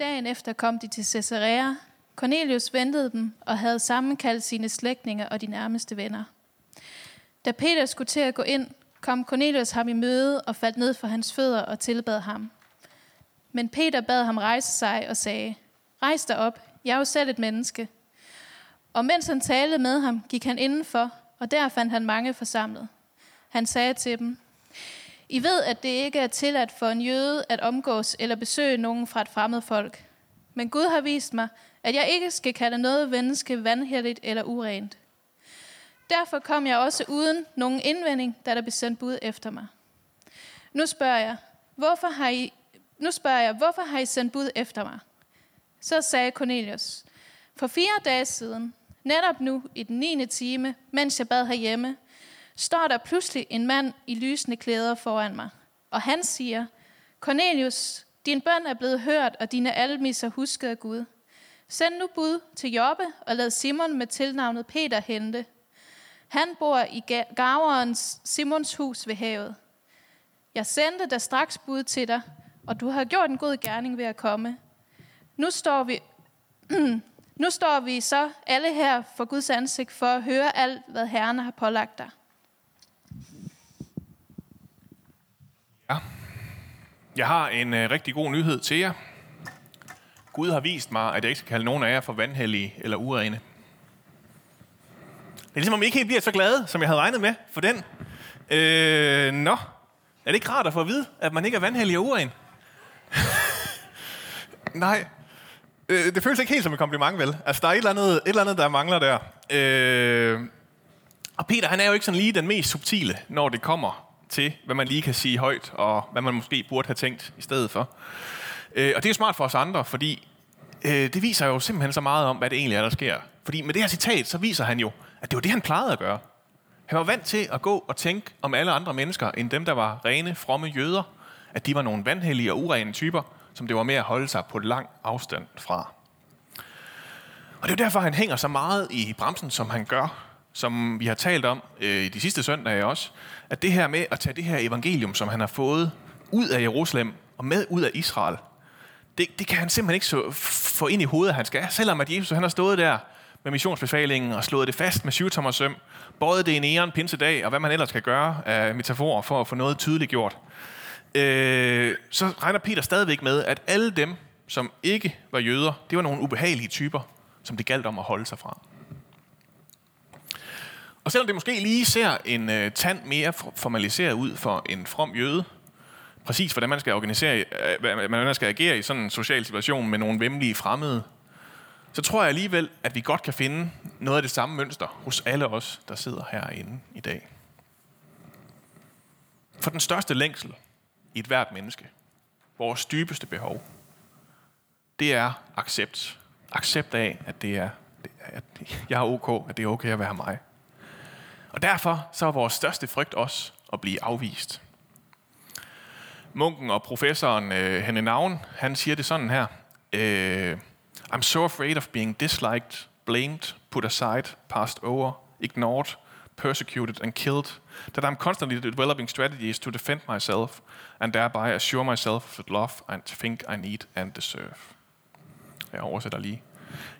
Dagen efter kom de til Caesarea. Cornelius ventede dem og havde sammenkaldt sine slægtninge og de nærmeste venner. Da Peter skulle til at gå ind, kom Cornelius ham i møde og faldt ned for hans fødder og tilbad ham. Men Peter bad ham rejse sig og sagde, Rejs dig op, jeg er jo selv et menneske. Og mens han talte med ham, gik han indenfor, og der fandt han mange forsamlet. Han sagde til dem, i ved, at det ikke er tilladt for en jøde at omgås eller besøge nogen fra et fremmed folk. Men Gud har vist mig, at jeg ikke skal kalde noget menneske vandhelligt eller urent. Derfor kom jeg også uden nogen indvending, da der blev sendt bud efter mig. Nu spørger jeg, hvorfor har I, nu spørger jeg, hvorfor har I sendt bud efter mig? Så sagde Cornelius, for fire dage siden, netop nu i den 9. time, mens jeg bad herhjemme, står der pludselig en mand i lysende klæder foran mig. Og han siger, Cornelius, din bøn er blevet hørt, og dine almisser husket af Gud. Send nu bud til Jobbe, og lad Simon med tilnavnet Peter hente. Han bor i gaverens Simons hus ved havet. Jeg sendte da straks bud til dig, og du har gjort en god gerning ved at komme. Nu står vi, nu står vi så alle her for Guds ansigt for at høre alt, hvad Herren har pålagt dig. Ja. Jeg har en øh, rigtig god nyhed til jer. Gud har vist mig, at jeg ikke skal kalde nogen af jer for vandhellige eller urene. Det er ligesom, om I ikke helt bliver så glade, som jeg havde regnet med for den. Øh, nå, er det ikke rart at få at vide, at man ikke er vandhellig og uren? Nej, øh, det føles ikke helt som et kompliment, vel? Altså, der er et eller andet, et eller andet der mangler der. Øh, og Peter, han er jo ikke sådan lige den mest subtile, når det kommer til, hvad man lige kan sige højt, og hvad man måske burde have tænkt i stedet for. Øh, og det er jo smart for os andre, fordi øh, det viser jo simpelthen så meget om, hvad det egentlig er, der sker. Fordi med det her citat, så viser han jo, at det var det, han plejede at gøre. Han var vant til at gå og tænke om alle andre mennesker, end dem, der var rene, fromme jøder. At de var nogle vandhellige og urene typer, som det var med at holde sig på lang afstand fra. Og det er derfor, han hænger så meget i bremsen, som han gør, som vi har talt om øh, i de sidste søndage også, at det her med at tage det her evangelium, som han har fået ud af Jerusalem og med ud af Israel, det, det kan han simpelthen ikke så, få ind i hovedet, han skal. Selvom at Jesus han har stået der med missionsbefalingen og slået det fast med syvtommer søm, både det i en pinsedag og hvad man ellers kan gøre af metaforer for at få noget tydeligt gjort, øh, så regner Peter stadigvæk med, at alle dem, som ikke var jøder, det var nogle ubehagelige typer, som det galt om at holde sig fra. Og selvom det måske lige ser en øh, tand mere formaliseret ud for en from jøde, præcis hvordan man skal organisere, øh, hvordan man skal agere i sådan en social situation med nogle vemmelige fremmede, så tror jeg alligevel, at vi godt kan finde noget af det samme mønster hos alle os, der sidder herinde i dag. For den største længsel i et hvert menneske, vores dybeste behov, det er accept. Accept af, at det er, at jeg er ok, at det er okay at være mig. Og derfor så er vores største frygt også at blive afvist. Munken og professoren øh, Henne Navn, han siger det sådan her. Øh, I'm so afraid of being disliked, blamed, put aside, passed over, ignored, persecuted and killed that I'm constantly developing strategies to defend myself and thereby assure myself of the love I think I need and deserve. Jeg oversætter lige.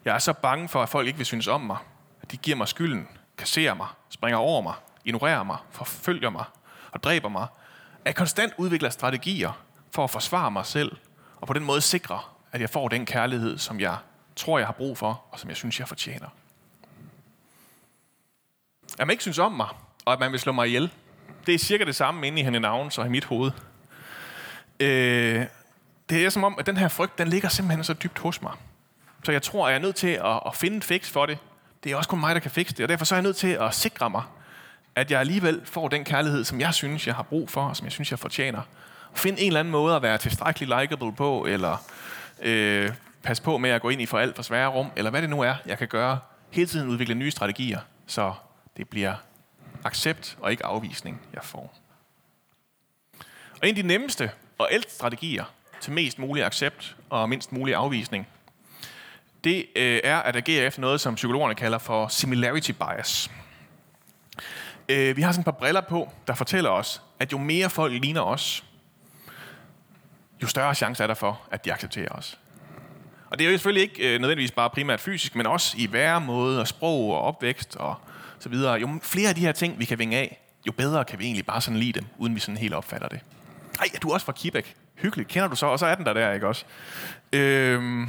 Jeg er så bange for, at folk ikke vil synes om mig, at de giver mig skylden, kasserer mig, springer over mig, ignorerer mig, forfølger mig og dræber mig, at jeg konstant udvikler strategier for at forsvare mig selv, og på den måde sikre, at jeg får den kærlighed, som jeg tror, jeg har brug for, og som jeg synes, jeg fortjener. At man ikke synes om mig, og at man vil slå mig ihjel, det er cirka det samme inde i hendes navn, så i mit hoved. Øh, det er som om, at den her frygt, den ligger simpelthen så dybt hos mig. Så jeg tror, at jeg er nødt til at, at finde en fix for det. Det er også kun mig, der kan fikse det, og derfor så er jeg nødt til at sikre mig, at jeg alligevel får den kærlighed, som jeg synes, jeg har brug for, og som jeg synes, jeg fortjener. Find en eller anden måde at være tilstrækkeligt likable på, eller øh, pas på med at gå ind i for alt for svære rum, eller hvad det nu er, jeg kan gøre. Hele tiden udvikle nye strategier, så det bliver accept og ikke afvisning, jeg får. Og en af de nemmeste og ældste strategier til mest mulig accept og mindst mulig afvisning, det øh, er at agere efter noget, som psykologerne kalder for similarity bias. Øh, vi har sådan et par briller på, der fortæller os, at jo mere folk ligner os, jo større chance er der for, at de accepterer os. Og det er jo selvfølgelig ikke øh, nødvendigvis bare primært fysisk, men også i væremåde og sprog og opvækst og så videre. Jo flere af de her ting, vi kan vinge af, jo bedre kan vi egentlig bare sådan lide dem, uden vi sådan helt opfatter det. Ej, er du også fra Quebec? Hyggeligt. Kender du så? Og så er den der der, ikke også? Øhm,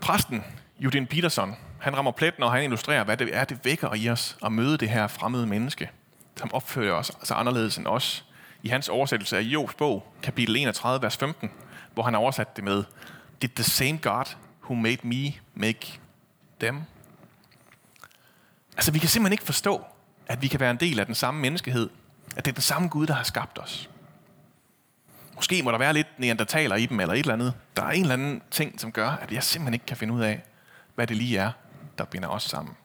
præsten, Judin Peterson, han rammer plet, når han illustrerer, hvad det er, det vækker i os at møde det her fremmede menneske, som opfører os så anderledes end os. I hans oversættelse af Jobs bog, kapitel 31, vers 15, hvor han har oversat det med, Did the same God who made me make them? Altså, vi kan simpelthen ikke forstå, at vi kan være en del af den samme menneskehed, at det er den samme Gud, der har skabt os. Måske må der være lidt neandertaler i dem, eller et eller andet. Der er en eller anden ting, som gør, at jeg simpelthen ikke kan finde ud af, hvad det lige er, der binder os sammen.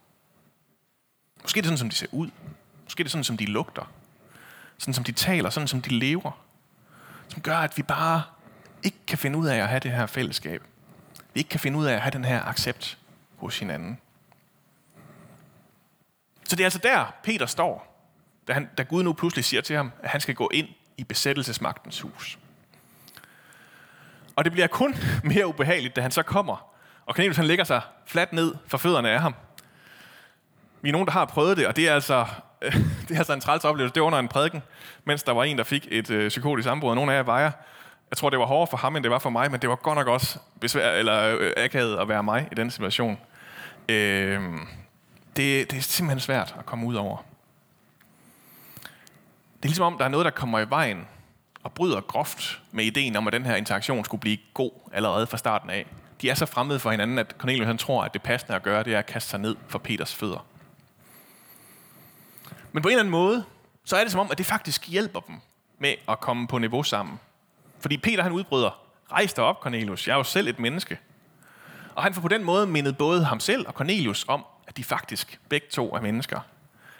Måske er det sådan, som de ser ud. Måske er det sådan, som de lugter. Sådan, som de taler. Sådan, som de lever. Som gør, at vi bare ikke kan finde ud af at have det her fællesskab. Vi ikke kan finde ud af at have den her accept hos hinanden. Så det er altså der, Peter står, da, han, da Gud nu pludselig siger til ham, at han skal gå ind i besættelsesmagtens hus. Og det bliver kun mere ubehageligt, da han så kommer, og Cornelius han lægger sig fladt ned for fødderne af ham. Vi er nogen, der har prøvet det, og det er altså, det er altså en træls oplevelse. Det var under en prædiken, mens der var en, der fik et øh, psykotisk sammenbrud, nogle af jer vejer. Jeg tror, det var hårdere for ham, end det var for mig, men det var godt nok også besvær, eller øh, akavet at være mig i den situation. Øh, det, det er simpelthen svært at komme ud over. Det er ligesom om, der er noget, der kommer i vejen og bryder groft med ideen om, at den her interaktion skulle blive god allerede fra starten af. De er så fremmede for hinanden, at Cornelius han tror, at det passende at gøre, det er at kaste sig ned for Peters fødder. Men på en eller anden måde, så er det som om, at det faktisk hjælper dem med at komme på niveau sammen. Fordi Peter han udbryder, rejs dig op, Cornelius, jeg er jo selv et menneske. Og han får på den måde mindet både ham selv og Cornelius om, at de faktisk begge to er mennesker.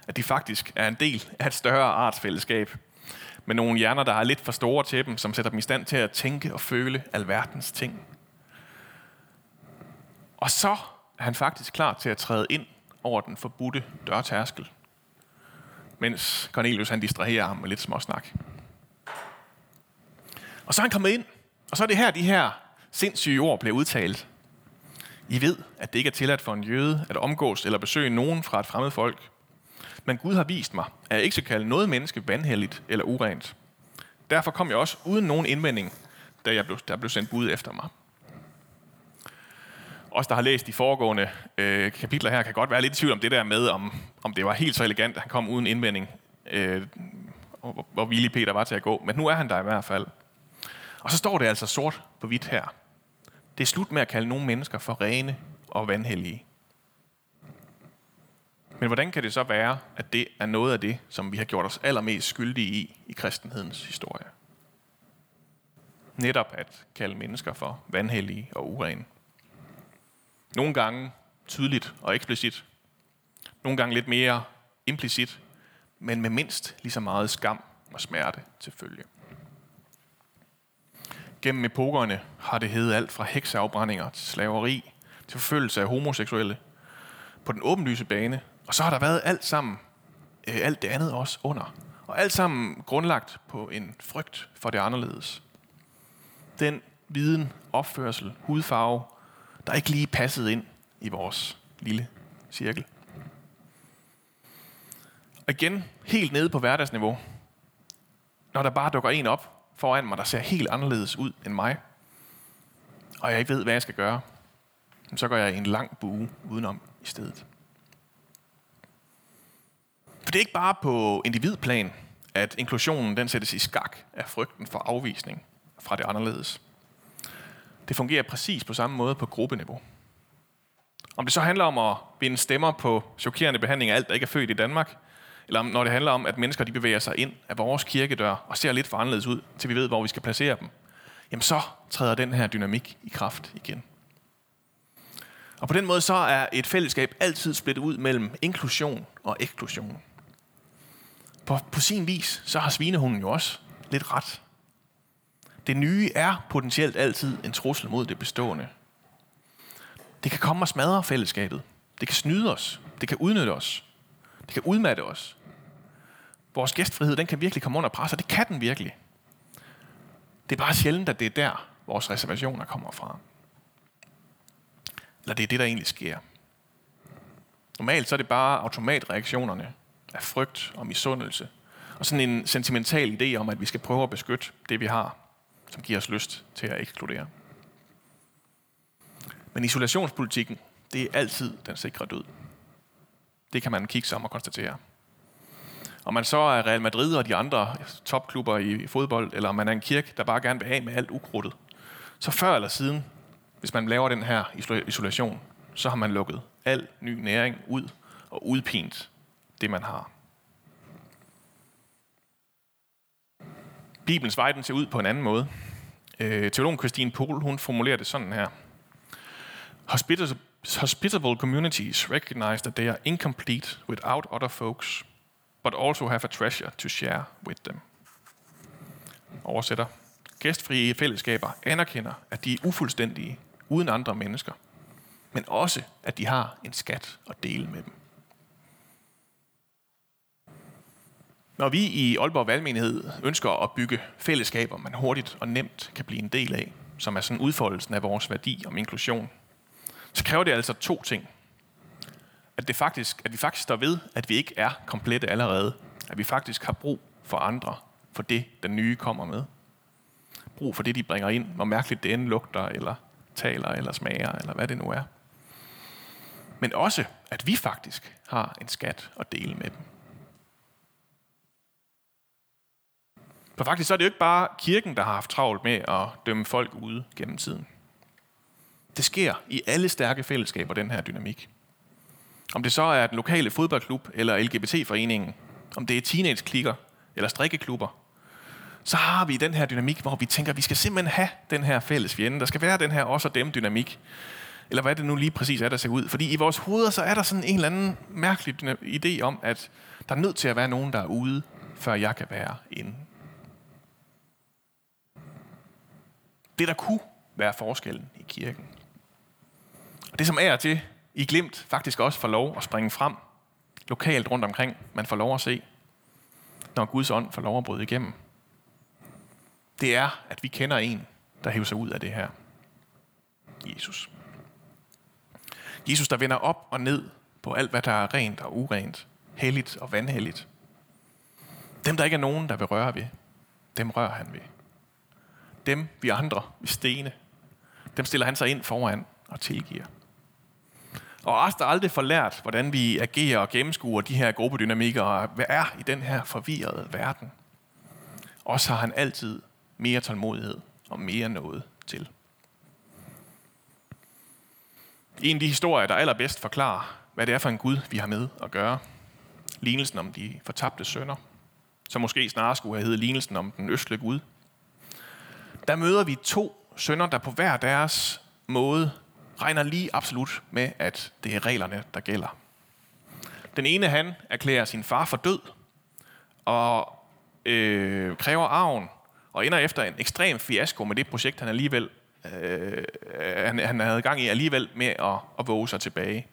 At de faktisk er en del af et større artsfællesskab. Med nogle hjerner, der er lidt for store til dem, som sætter dem i stand til at tænke og føle alverdens ting. Og så er han faktisk klar til at træde ind over den forbudte dørtærskel, mens Cornelius han distraherer ham med lidt småsnak. Og så er han kommet ind, og så er det her, de her sindssyge ord bliver udtalt. I ved, at det ikke er tilladt for en jøde at omgås eller besøge nogen fra et fremmed folk. Men Gud har vist mig, at jeg ikke skal kalde noget menneske vanhelligt eller urent. Derfor kom jeg også uden nogen indvending, da jeg blev, der blev sendt bud efter mig. Os, der har læst de foregående øh, kapitler her, kan godt være lidt i tvivl om det der med, om, om det var helt så elegant, at han kom uden indvending, øh, hvor, hvor villig Peter var til at gå. Men nu er han der i hvert fald. Og så står det altså sort på hvidt her. Det er slut med at kalde nogle mennesker for rene og vanhellige. Men hvordan kan det så være, at det er noget af det, som vi har gjort os allermest skyldige i i kristenhedens historie? Netop at kalde mennesker for vanhellige og urene. Nogle gange tydeligt og eksplicit. Nogle gange lidt mere implicit, men med mindst lige så meget skam og smerte til følge. Gennem epokerne har det heddet alt fra hekseafbrændinger til slaveri, til forfølgelse af homoseksuelle. På den åbenlyse bane. Og så har der været alt sammen, øh, alt det andet også under. Og alt sammen grundlagt på en frygt for det anderledes. Den viden, opførsel, hudfarve, der ikke lige passede ind i vores lille cirkel. Og igen, helt nede på hverdagsniveau, når der bare dukker en op foran mig, der ser helt anderledes ud end mig, og jeg ikke ved, hvad jeg skal gøre, så går jeg i en lang bue udenom i stedet. For det er ikke bare på individplan, at inklusionen den sættes i skak af frygten for afvisning fra det anderledes. Det fungerer præcis på samme måde på gruppeniveau. Om det så handler om at vinde stemmer på chokerende behandling af alt, der ikke er født i Danmark, eller når det handler om, at mennesker de bevæger sig ind af vores kirkedør og ser lidt for anderledes ud, til vi ved, hvor vi skal placere dem, jamen så træder den her dynamik i kraft igen. Og på den måde så er et fællesskab altid splittet ud mellem inklusion og eksklusion. På, på sin vis, så har svinehunden jo også lidt ret. Det nye er potentielt altid en trussel mod det bestående. Det kan komme og smadre fællesskabet. Det kan snyde os. Det kan udnytte os. Det kan udmatte os. Vores gæstfrihed, den kan virkelig komme under pres, og det kan den virkelig. Det er bare sjældent, at det er der, vores reservationer kommer fra. Eller det er det, der egentlig sker. Normalt så er det bare automatreaktionerne af frygt og misundelse. Og sådan en sentimental idé om, at vi skal prøve at beskytte det, vi har, som giver os lyst til at ekskludere. Men isolationspolitikken, det er altid den sikre død. Det kan man kigge sig om og konstatere. Om man så er Real Madrid og de andre topklubber i fodbold, eller om man er en kirke, der bare gerne vil have med alt ukrudtet, så før eller siden, hvis man laver den her isolation, så har man lukket al ny næring ud og udpint det, man har. Bibelens vej den ser ud på en anden måde. Øh, teologen Christine Pohl, hun formulerer det sådan her. Hospitable communities recognize that they are incomplete without other folks, but also have a treasure to share with them. Oversætter. Gæstfrie fællesskaber anerkender, at de er ufuldstændige uden andre mennesker, men også, at de har en skat at dele med dem. Når vi i Aalborg Valgmenighed ønsker at bygge fællesskaber, man hurtigt og nemt kan blive en del af, som er sådan udfoldelsen af vores værdi om inklusion, så kræver det altså to ting. At, det faktisk, at vi faktisk står ved, at vi ikke er komplette allerede. At vi faktisk har brug for andre, for det, den nye kommer med. Brug for det, de bringer ind, hvor mærkeligt det end lugter, eller taler, eller smager, eller hvad det nu er. Men også, at vi faktisk har en skat at dele med dem. For faktisk så er det jo ikke bare kirken, der har haft travlt med at dømme folk ude gennem tiden. Det sker i alle stærke fællesskaber, den her dynamik. Om det så er den lokale fodboldklub eller LGBT-foreningen, om det er teenage-klikker eller strikkeklubber, så har vi den her dynamik, hvor vi tænker, at vi skal simpelthen have den her fælles fjende. Der skal være den her også og dem dynamik. Eller hvad det nu lige præcis er, der ser ud. Fordi i vores hoveder, så er der sådan en eller anden mærkelig idé om, at der er nødt til at være nogen, der er ude, før jeg kan være inde. Det, der kunne være forskellen i kirken. Og det, som er til i glimt, faktisk også får lov at springe frem lokalt rundt omkring, man får lov at se, når Guds ånd får lov at bryde igennem, det er, at vi kender en, der hæver sig ud af det her. Jesus. Jesus, der vender op og ned på alt, hvad der er rent og urent, helligt og vanhelligt. Dem, der ikke er nogen, der vil røre ved, dem rører han ved. Dem, vi andre, vi stene, dem stiller han sig ind foran og tilgiver. Og os, der aldrig får lært, hvordan vi agerer og gennemskuer de her gruppedynamikker, og hvad er i den her forvirrede verden, også har han altid mere tålmodighed og mere noget til. En af de historier, der allerbedst forklarer, hvad det er for en Gud, vi har med at gøre. Lignelsen om de fortabte sønner, som måske snarere skulle have heddet lignelsen om den østlige Gud. Der møder vi to sønner, der på hver deres måde regner lige absolut med, at det er reglerne, der gælder. Den ene, han erklærer sin far for død, og øh, kræver arven, og ender efter en ekstrem fiasko med det projekt, han alligevel øh, han, han havde gang i alligevel med at, at våge sig tilbage.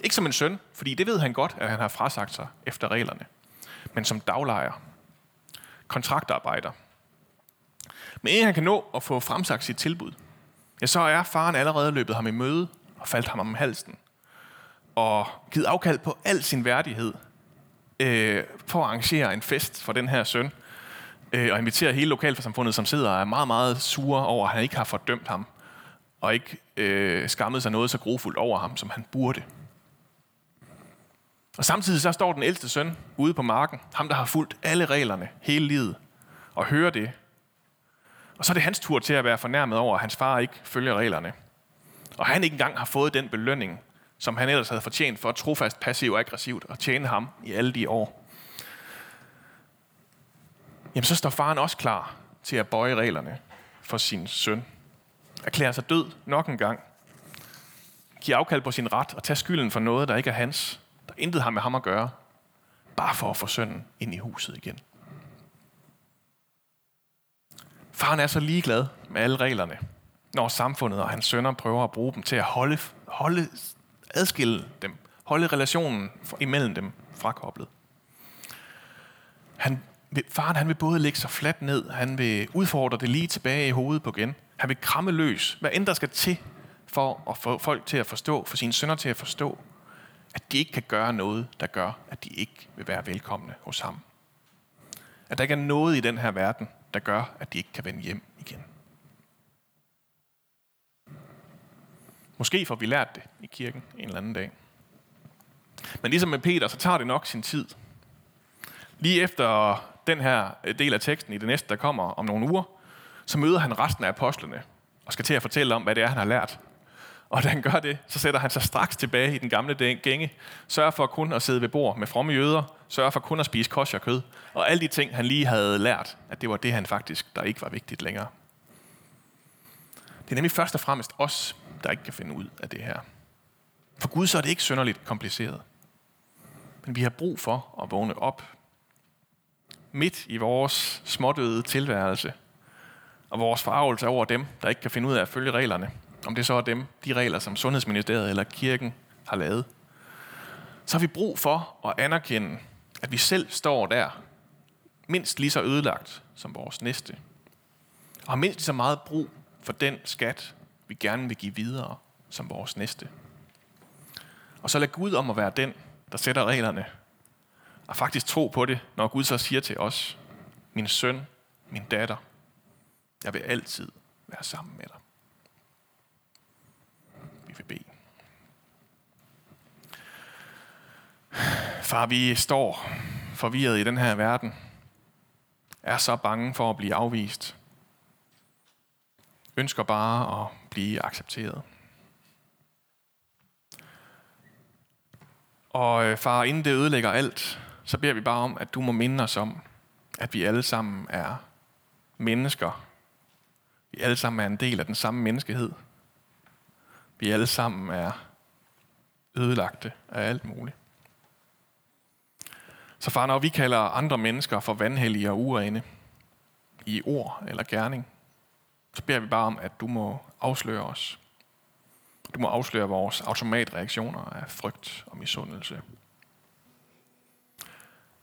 Ikke som en søn, fordi det ved han godt, at han har frasagt sig efter reglerne, men som daglejer, kontraktarbejder. Men inden han kan nå at få fremsagt sit tilbud, ja, så er faren allerede løbet ham i møde og faldt ham om halsen. Og givet afkald på al sin værdighed øh, for at arrangere en fest for den her søn. Øh, og invitere hele lokalsamfundet, som sidder og er meget, meget sure over, at han ikke har fordømt ham. Og ikke øh, skammet sig noget så grofuldt over ham, som han burde. Og samtidig så står den ældste søn ude på marken, ham der har fulgt alle reglerne hele livet, og hører det, og så er det hans tur til at være fornærmet over, at hans far ikke følger reglerne. Og han ikke engang har fået den belønning, som han ellers havde fortjent for trofast, passiv og aggressivt at tjene ham i alle de år. Jamen så står faren også klar til at bøje reglerne for sin søn. Erklærer sig død nok en gang. Giver afkald på sin ret og tager skylden for noget, der ikke er hans. Der intet har med ham at gøre. Bare for at få sønnen ind i huset igen. Faren er så ligeglad med alle reglerne, når samfundet og hans sønner prøver at bruge dem til at holde, holde adskille dem, holde relationen imellem dem frakoblet. Han, faren han vil både lægge sig fladt ned, han vil udfordre det lige tilbage i hovedet på igen. Han vil kramme løs, hvad end der skal til, for at få folk til at forstå, for sine sønner til at forstå, at de ikke kan gøre noget, der gør, at de ikke vil være velkomne hos ham. At der ikke er noget i den her verden, der gør, at de ikke kan vende hjem igen. Måske får vi lært det i kirken en eller anden dag. Men ligesom med Peter, så tager det nok sin tid. Lige efter den her øh, del af teksten i det næste, der kommer om nogle uger, så møder han resten af apostlene og skal til at fortælle om, hvad det er, han har lært. Og da han gør det, så sætter han sig straks tilbage i den gamle gænge, sørger for kun at sidde ved bord med fromme jøder, sørger for kun at spise kosher kød, og alle de ting, han lige havde lært, at det var det, han faktisk, der ikke var vigtigt længere. Det er nemlig først og fremmest os, der ikke kan finde ud af det her. For Gud så er det ikke synderligt kompliceret. Men vi har brug for at vågne op midt i vores smådøde tilværelse, og vores farvelse over dem, der ikke kan finde ud af at følge reglerne, om det så er dem, de regler, som Sundhedsministeriet eller kirken har lavet, så har vi brug for at anerkende, at vi selv står der, mindst lige så ødelagt som vores næste, og har mindst lige så meget brug for den skat, vi gerne vil give videre som vores næste. Og så lad Gud om at være den, der sætter reglerne, og faktisk tro på det, når Gud så siger til os, min søn, min datter, jeg vil altid være sammen med dig. Vi vil bede. Far, vi står forvirret i den her verden, er så bange for at blive afvist, ønsker bare at blive accepteret. Og øh, far, inden det ødelægger alt, så beder vi bare om, at du må minde os om, at vi alle sammen er mennesker. Vi alle sammen er en del af den samme menneskehed. Vi alle sammen er ødelagte af alt muligt. Så far, når vi kalder andre mennesker for vandhellige og urene, i ord eller gerning, så beder vi bare om, at du må afsløre os. Du må afsløre vores automatreaktioner af frygt og misundelse.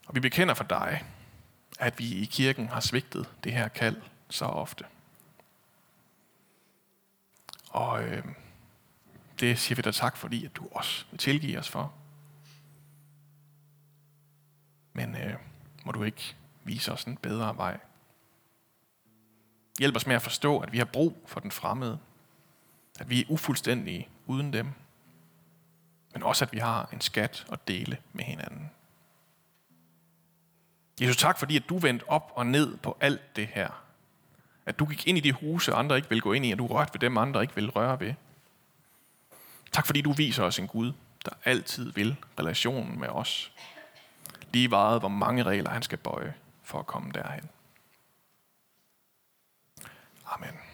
Og vi bekender for dig, at vi i kirken har svigtet det her kald så ofte. Og øh, det siger vi dig tak, fordi at du også vil tilgive os for. Men øh, må du ikke vise os en bedre vej. Hjælp os med at forstå, at vi har brug for den fremmede. At vi er ufuldstændige uden dem. Men også, at vi har en skat at dele med hinanden. Jesus, tak fordi, at du vendte op og ned på alt det her. At du gik ind i de huse, andre ikke vil gå ind i, og du rørte ved dem, andre ikke vil røre ved. Tak fordi du viser os en Gud, der altid vil relationen med os. Lige varet, hvor mange regler han skal bøje for at komme derhen. Amen.